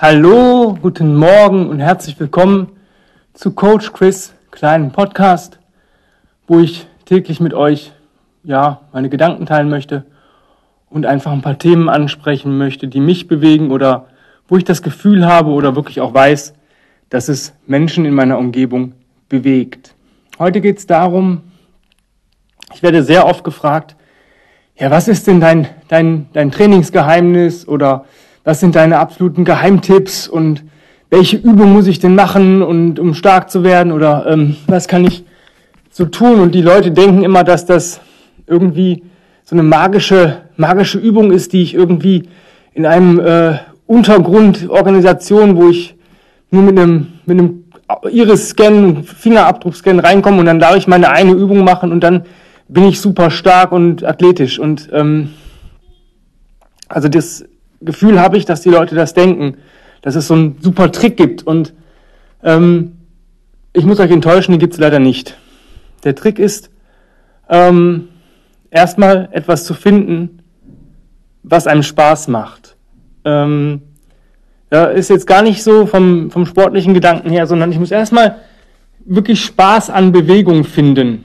Hallo, guten Morgen und herzlich willkommen zu Coach Chris kleinen Podcast, wo ich täglich mit euch ja meine Gedanken teilen möchte und einfach ein paar Themen ansprechen möchte, die mich bewegen oder wo ich das Gefühl habe oder wirklich auch weiß, dass es Menschen in meiner Umgebung bewegt. Heute geht es darum, ich werde sehr oft gefragt, ja, was ist denn dein, dein, dein Trainingsgeheimnis oder was sind deine absoluten Geheimtipps. Und welche Übung muss ich denn machen und um stark zu werden? Oder ähm, was kann ich so tun? Und die Leute denken immer, dass das irgendwie so eine magische magische Übung ist, die ich irgendwie in einem äh, Untergrundorganisation, wo ich nur mit einem mit einem Iris-Scan, Fingerabdruck-Scan reinkomme und dann darf ich meine eine Übung machen und dann bin ich super stark und athletisch. Und ähm, also das Gefühl habe ich, dass die Leute das denken, dass es so einen super Trick gibt. Und ähm, ich muss euch enttäuschen, den gibt es leider nicht. Der Trick ist, ähm, erstmal etwas zu finden, was einem Spaß macht. Ähm, ja, ist jetzt gar nicht so vom, vom sportlichen Gedanken her, sondern ich muss erstmal wirklich Spaß an Bewegung finden.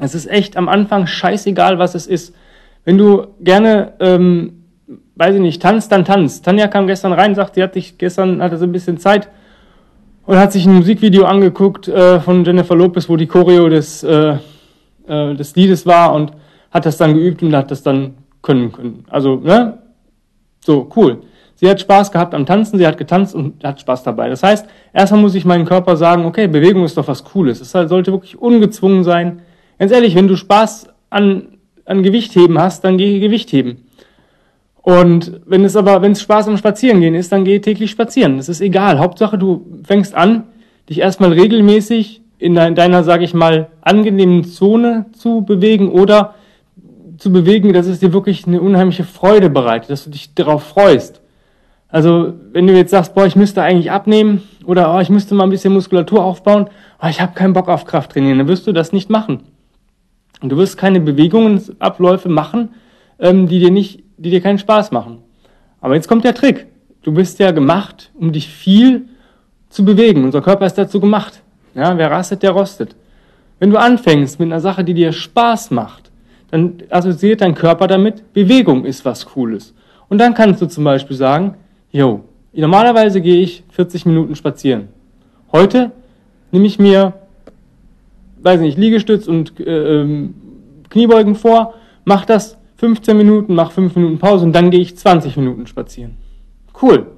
Es ist echt am Anfang scheißegal, was es ist. Wenn du gerne ähm, weiß ich nicht, tanzt, dann tanzt. Tanja kam gestern rein, sagt, sie hat sich gestern, hatte so ein bisschen Zeit und hat sich ein Musikvideo angeguckt äh, von Jennifer Lopez, wo die Choreo des, äh, äh, des Liedes war und hat das dann geübt und hat das dann können können. Also, ne? So, cool. Sie hat Spaß gehabt am Tanzen, sie hat getanzt und hat Spaß dabei. Das heißt, erstmal muss ich meinem Körper sagen, okay, Bewegung ist doch was Cooles. Es sollte wirklich ungezwungen sein. Ganz ehrlich, wenn du Spaß an, an Gewichtheben hast, dann geh Gewichtheben. Und wenn es aber, wenn es Spaß am Spazierengehen ist, dann geh täglich spazieren. Das ist egal. Hauptsache, du fängst an, dich erstmal regelmäßig in deiner, sage ich mal, angenehmen Zone zu bewegen oder zu bewegen, dass es dir wirklich eine unheimliche Freude bereitet, dass du dich darauf freust. Also wenn du jetzt sagst, boah, ich müsste eigentlich abnehmen oder oh, ich müsste mal ein bisschen Muskulatur aufbauen, oh, ich habe keinen Bock auf Krafttraining, dann wirst du das nicht machen. Und du wirst keine Bewegungsabläufe machen, ähm, die dir nicht die dir keinen Spaß machen. Aber jetzt kommt der Trick. Du bist ja gemacht, um dich viel zu bewegen. Unser Körper ist dazu gemacht. Ja, wer rastet, der rostet. Wenn du anfängst mit einer Sache, die dir Spaß macht, dann assoziiert dein Körper damit, Bewegung ist was Cooles. Und dann kannst du zum Beispiel sagen, yo, normalerweise gehe ich 40 Minuten spazieren. Heute nehme ich mir, weiß nicht, Liegestütz und äh, ähm, Kniebeugen vor, mach das 15 Minuten, mach 5 Minuten Pause und dann gehe ich 20 Minuten spazieren. Cool.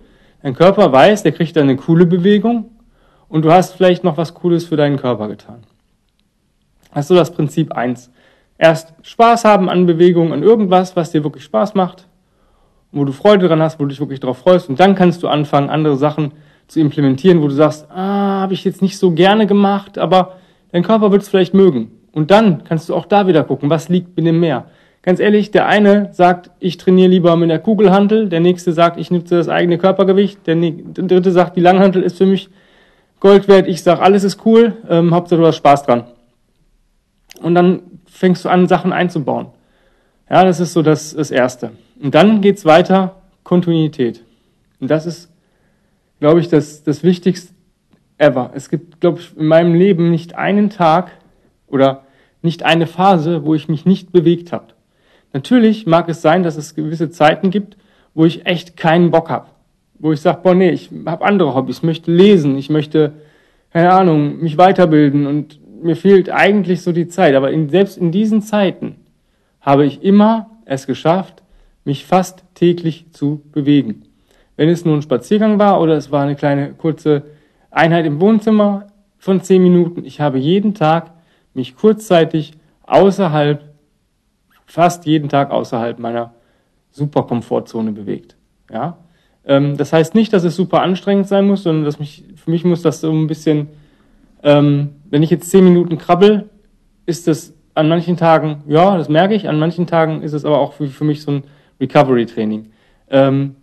Dein Körper weiß, der kriegt dann eine coole Bewegung und du hast vielleicht noch was Cooles für deinen Körper getan. Hast du das Prinzip 1. Erst Spaß haben an Bewegung, an irgendwas, was dir wirklich Spaß macht, wo du Freude dran hast, wo du dich wirklich darauf freust und dann kannst du anfangen, andere Sachen zu implementieren, wo du sagst, ah, habe ich jetzt nicht so gerne gemacht, aber dein Körper wird es vielleicht mögen. Und dann kannst du auch da wieder gucken, was liegt in dem Meer. Ganz ehrlich, der eine sagt, ich trainiere lieber mit der Kugelhantel, der nächste sagt, ich nutze das eigene Körpergewicht, der, dritte sagt, die Langhantel ist für mich Gold wert, ich sage, alles ist cool, ähm, Hauptsache du hast Spaß dran. Und dann fängst du an, Sachen einzubauen. Ja, das ist so das, das Erste. Und dann geht's weiter, Kontinuität. Und das ist, glaube ich, das, das Wichtigste ever. Es gibt, glaube ich, in meinem Leben nicht einen Tag oder nicht eine Phase, wo ich mich nicht bewegt habe. Natürlich mag es sein, dass es gewisse Zeiten gibt, wo ich echt keinen Bock habe. Wo ich sage, boah, nee, ich habe andere Hobbys, ich möchte lesen, ich möchte, keine Ahnung, mich weiterbilden und mir fehlt eigentlich so die Zeit. Aber in, selbst in diesen Zeiten habe ich immer es geschafft, mich fast täglich zu bewegen. Wenn es nur ein Spaziergang war oder es war eine kleine kurze Einheit im Wohnzimmer von zehn Minuten, ich habe jeden Tag mich kurzzeitig außerhalb fast jeden Tag außerhalb meiner super Komfortzone bewegt. Ja? Ähm, das heißt nicht, dass es super anstrengend sein muss, sondern dass mich, für mich muss das so ein bisschen, ähm, wenn ich jetzt zehn Minuten krabbel, ist das an manchen Tagen, ja, das merke ich, an manchen Tagen ist es aber auch für, für mich so ein Recovery-Training. Ähm,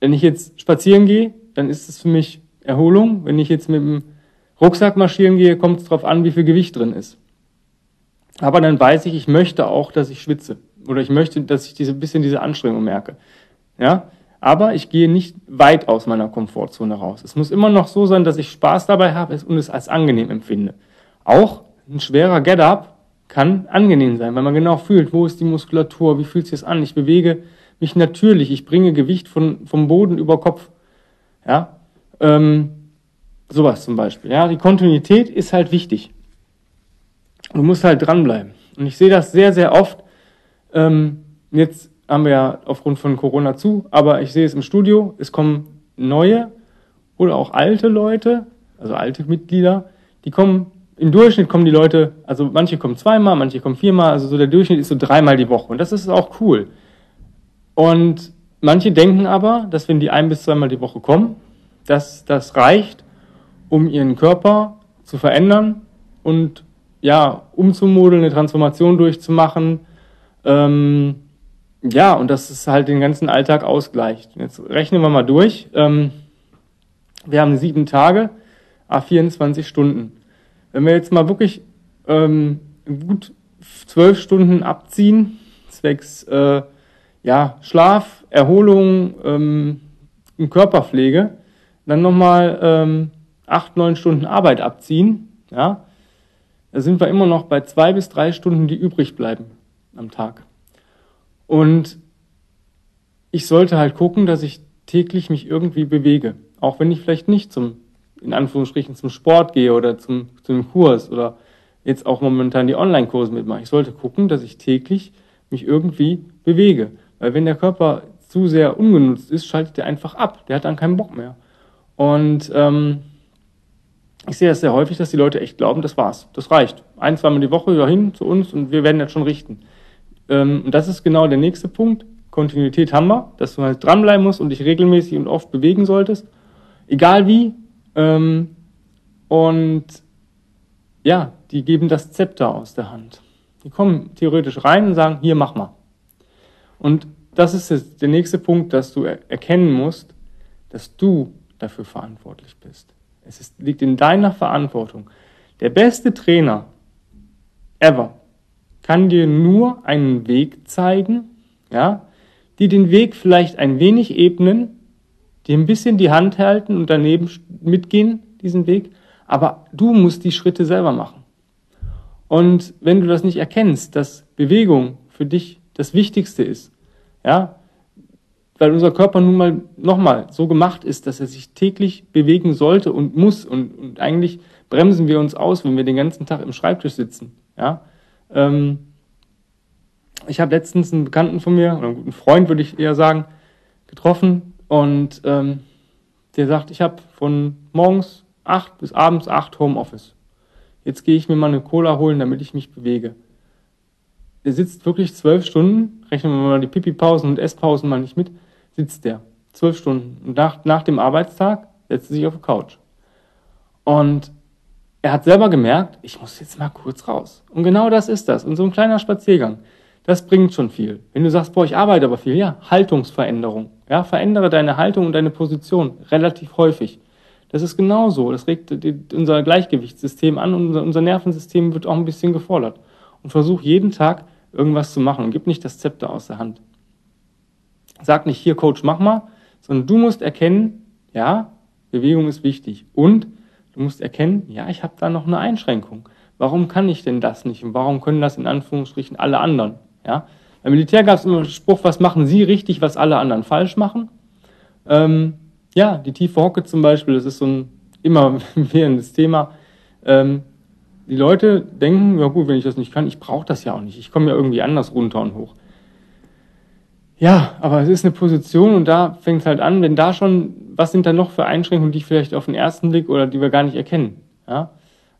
wenn ich jetzt spazieren gehe, dann ist es für mich Erholung. Wenn ich jetzt mit dem Rucksack marschieren gehe, kommt es darauf an, wie viel Gewicht drin ist. Aber dann weiß ich, ich möchte auch, dass ich schwitze. Oder ich möchte, dass ich diese bisschen diese Anstrengung merke. Ja? Aber ich gehe nicht weit aus meiner Komfortzone raus. Es muss immer noch so sein, dass ich Spaß dabei habe und es als angenehm empfinde. Auch ein schwerer Get-Up kann angenehm sein, weil man genau fühlt, wo ist die Muskulatur, wie fühlt sich das an. Ich bewege mich natürlich, ich bringe Gewicht von, vom Boden über Kopf. Ja, ähm, sowas zum Beispiel. Ja, die Kontinuität ist halt wichtig. Du musst halt dranbleiben. Und ich sehe das sehr, sehr oft. Ähm, jetzt haben wir ja aufgrund von Corona zu, aber ich sehe es im Studio, es kommen neue oder auch alte Leute, also alte Mitglieder, die kommen, im Durchschnitt kommen die Leute, also manche kommen zweimal, manche kommen viermal, also so der Durchschnitt ist so dreimal die Woche und das ist auch cool. Und manche denken aber, dass wenn die ein bis zweimal die Woche kommen, dass das reicht, um ihren Körper zu verändern und ja, umzumodeln, eine Transformation durchzumachen, ähm, ja, und dass es halt den ganzen Alltag ausgleicht. Jetzt rechnen wir mal durch. Ähm, wir haben sieben Tage, a 24 Stunden. Wenn wir jetzt mal wirklich ähm, gut zwölf Stunden abziehen, zwecks äh, ja, Schlaf, Erholung ähm, und Körperpflege, dann nochmal ähm, acht, neun Stunden Arbeit abziehen, ja, da sind wir immer noch bei zwei bis drei Stunden, die übrig bleiben am Tag. Und ich sollte halt gucken, dass ich täglich mich irgendwie bewege. Auch wenn ich vielleicht nicht zum, in Anführungsstrichen, zum Sport gehe oder zum, zum Kurs oder jetzt auch momentan die Online-Kurse mitmache. Ich sollte gucken, dass ich täglich mich irgendwie bewege. Weil wenn der Körper zu sehr ungenutzt ist, schaltet er einfach ab. Der hat dann keinen Bock mehr. Und ähm, ich sehe das sehr häufig, dass die Leute echt glauben, das war's. Das reicht. Ein, zweimal die Woche dahin zu uns und wir werden das schon richten. Ähm, und das ist genau der nächste Punkt. Kontinuität haben wir, dass du halt dranbleiben musst und dich regelmäßig und oft bewegen solltest. Egal wie. Ähm, und ja, die geben das Zepter aus der Hand. Die kommen theoretisch rein und sagen, hier mach mal. Und das ist jetzt der nächste Punkt, dass du erkennen musst, dass du dafür verantwortlich bist. Es ist, liegt in deiner Verantwortung. Der beste Trainer ever kann dir nur einen Weg zeigen, ja, die den Weg vielleicht ein wenig ebnen, die ein bisschen die Hand halten und daneben mitgehen, diesen Weg, aber du musst die Schritte selber machen. Und wenn du das nicht erkennst, dass Bewegung für dich das Wichtigste ist, ja, weil unser Körper nun mal nochmal so gemacht ist, dass er sich täglich bewegen sollte und muss. Und, und eigentlich bremsen wir uns aus, wenn wir den ganzen Tag im Schreibtisch sitzen, ja, ähm, ich habe letztens einen Bekannten von mir, oder einen guten Freund würde ich eher sagen, getroffen. Und ähm, der sagt, ich habe von morgens acht bis abends acht Homeoffice. Jetzt gehe ich mir mal eine Cola holen, damit ich mich bewege. Der sitzt wirklich zwölf Stunden, rechnen wir mal die Pipi-Pausen und Esspausen mal nicht mit, sitzt der. Zwölf Stunden. Und nach, nach dem Arbeitstag setzt er sich auf die Couch. Und er hat selber gemerkt, ich muss jetzt mal kurz raus. Und genau das ist das. Und so ein kleiner Spaziergang, das bringt schon viel. Wenn du sagst, boah, ich arbeite aber viel, ja, Haltungsveränderung. Ja, verändere deine Haltung und deine Position relativ häufig. Das ist genauso. Das regt unser Gleichgewichtssystem an und unser, unser Nervensystem wird auch ein bisschen gefordert. Und versuch jeden Tag irgendwas zu machen und gib nicht das Zepter aus der Hand. Sag nicht, hier Coach, mach mal, sondern du musst erkennen, ja, Bewegung ist wichtig. Und Du musst erkennen, ja, ich habe da noch eine Einschränkung. Warum kann ich denn das nicht? Und warum können das in Anführungsstrichen alle anderen? Ja? Beim Militär gab es immer den Spruch, was machen Sie richtig, was alle anderen falsch machen? Ähm, ja, die tiefe Hocke zum Beispiel, das ist so ein immer währendes Thema. Ähm, die Leute denken, ja gut, wenn ich das nicht kann, ich brauche das ja auch nicht. Ich komme ja irgendwie anders runter und hoch. Ja, aber es ist eine Position und da fängt es halt an, wenn da schon, was sind da noch für Einschränkungen, die ich vielleicht auf den ersten Blick oder die wir gar nicht erkennen. Ja?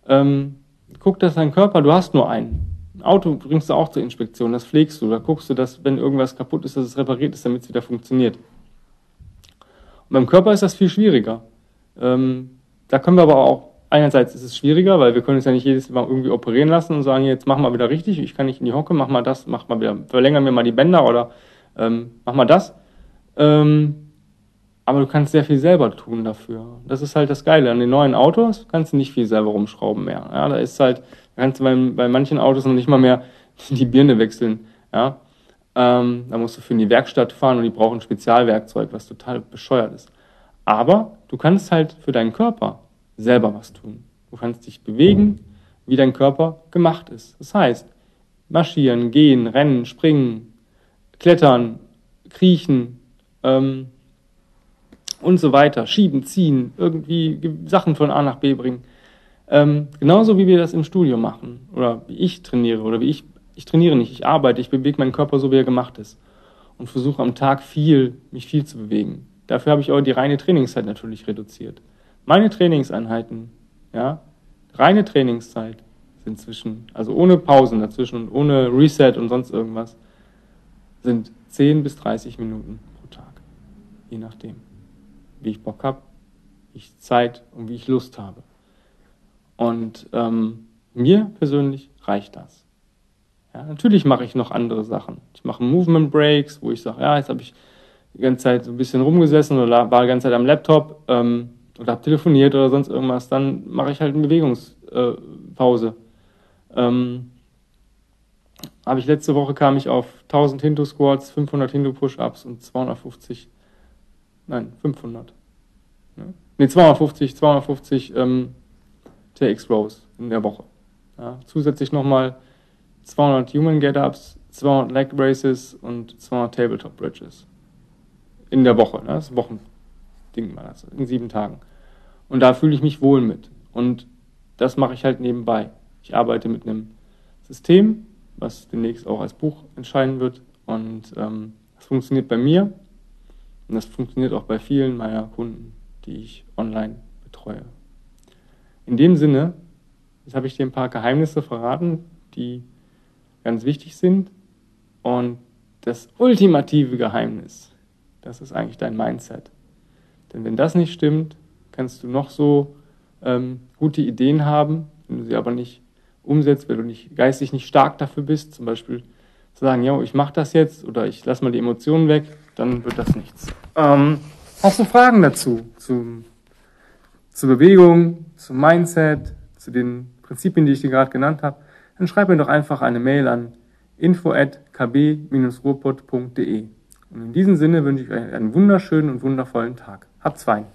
Ähm, guck, dass dein Körper, du hast nur einen. Ein Auto bringst du auch zur Inspektion, das pflegst du. Da guckst du, dass, wenn irgendwas kaputt ist, dass es repariert ist, damit es wieder funktioniert. Und beim Körper ist das viel schwieriger. Ähm, da können wir aber auch, einerseits ist es schwieriger, weil wir können es ja nicht jedes Mal irgendwie operieren lassen und sagen, jetzt mach mal wieder richtig, ich kann nicht in die Hocke, mach mal das, mach mal wieder, verlängern wir mal die Bänder oder ähm, mach mal das. Ähm, aber du kannst sehr viel selber tun dafür. Das ist halt das Geile. An den neuen Autos kannst du nicht viel selber rumschrauben mehr. Ja, da ist halt, da kannst du bei, bei manchen Autos noch nicht mal mehr die Birne wechseln. Ja, Ähm, da musst du für in die Werkstatt fahren und die brauchen Spezialwerkzeug, was total bescheuert ist. Aber du kannst halt für deinen Körper selber was tun. Du kannst dich bewegen, wie dein Körper gemacht ist. Das heißt, marschieren, gehen, rennen, springen, klettern, kriechen ähm, und so weiter, schieben, ziehen, irgendwie Sachen von A nach B bringen. Ähm, genauso wie wir das im Studio machen oder wie ich trainiere oder wie ich, ich trainiere nicht, ich arbeite, ich bewege meinen Körper so, wie er gemacht ist und versuche am Tag viel, mich viel zu bewegen. Dafür habe ich auch die reine Trainingszeit natürlich reduziert. Meine Trainingseinheiten, ja, reine Trainingszeit sind zwischen, also ohne Pausen dazwischen und ohne Reset und sonst irgendwas, sind 10 bis 30 Minuten pro Tag. Je nachdem, wie ich Bock habe, wie ich Zeit und wie ich Lust habe. Und ähm, mir persönlich reicht das. Ja, natürlich mache ich noch andere Sachen. Ich mache Movement Breaks, wo ich sage, ja, jetzt habe ich die ganze Zeit so ein bisschen rumgesessen oder war die ganze Zeit am Laptop ähm, oder habe telefoniert oder sonst irgendwas. Dann mache ich halt eine Bewegungspause. Äh, habe ich letzte Woche kam ich auf 1000 Hindu Squats, 500 Hindu Push-Ups und 250, nein, 500. Ne, nee, 250, 250 ähm, TX Rows in der Woche. Ja, zusätzlich nochmal 200 Human Get-Ups, 200 Leg Braces und 200 Tabletop Bridges. In der Woche, ne? das ist ein Wochending das, in sieben Tagen. Und da fühle ich mich wohl mit. Und das mache ich halt nebenbei. Ich arbeite mit einem System, was demnächst auch als Buch entscheiden wird. Und ähm, das funktioniert bei mir und das funktioniert auch bei vielen meiner Kunden, die ich online betreue. In dem Sinne, jetzt habe ich dir ein paar Geheimnisse verraten, die ganz wichtig sind. Und das ultimative Geheimnis, das ist eigentlich dein Mindset. Denn wenn das nicht stimmt, kannst du noch so ähm, gute Ideen haben, wenn du sie aber nicht umsetzt, weil du nicht geistig nicht stark dafür bist, zum Beispiel zu sagen, ja, ich mache das jetzt oder ich lasse mal die Emotionen weg, dann wird das nichts. Ähm, hast du Fragen dazu? Zum, zur Bewegung, zum Mindset, zu den Prinzipien, die ich dir gerade genannt habe? Dann schreib mir doch einfach eine Mail an info at kb-ruhrpott.de. Und in diesem Sinne wünsche ich euch einen wunderschönen und wundervollen Tag. Habt's fein.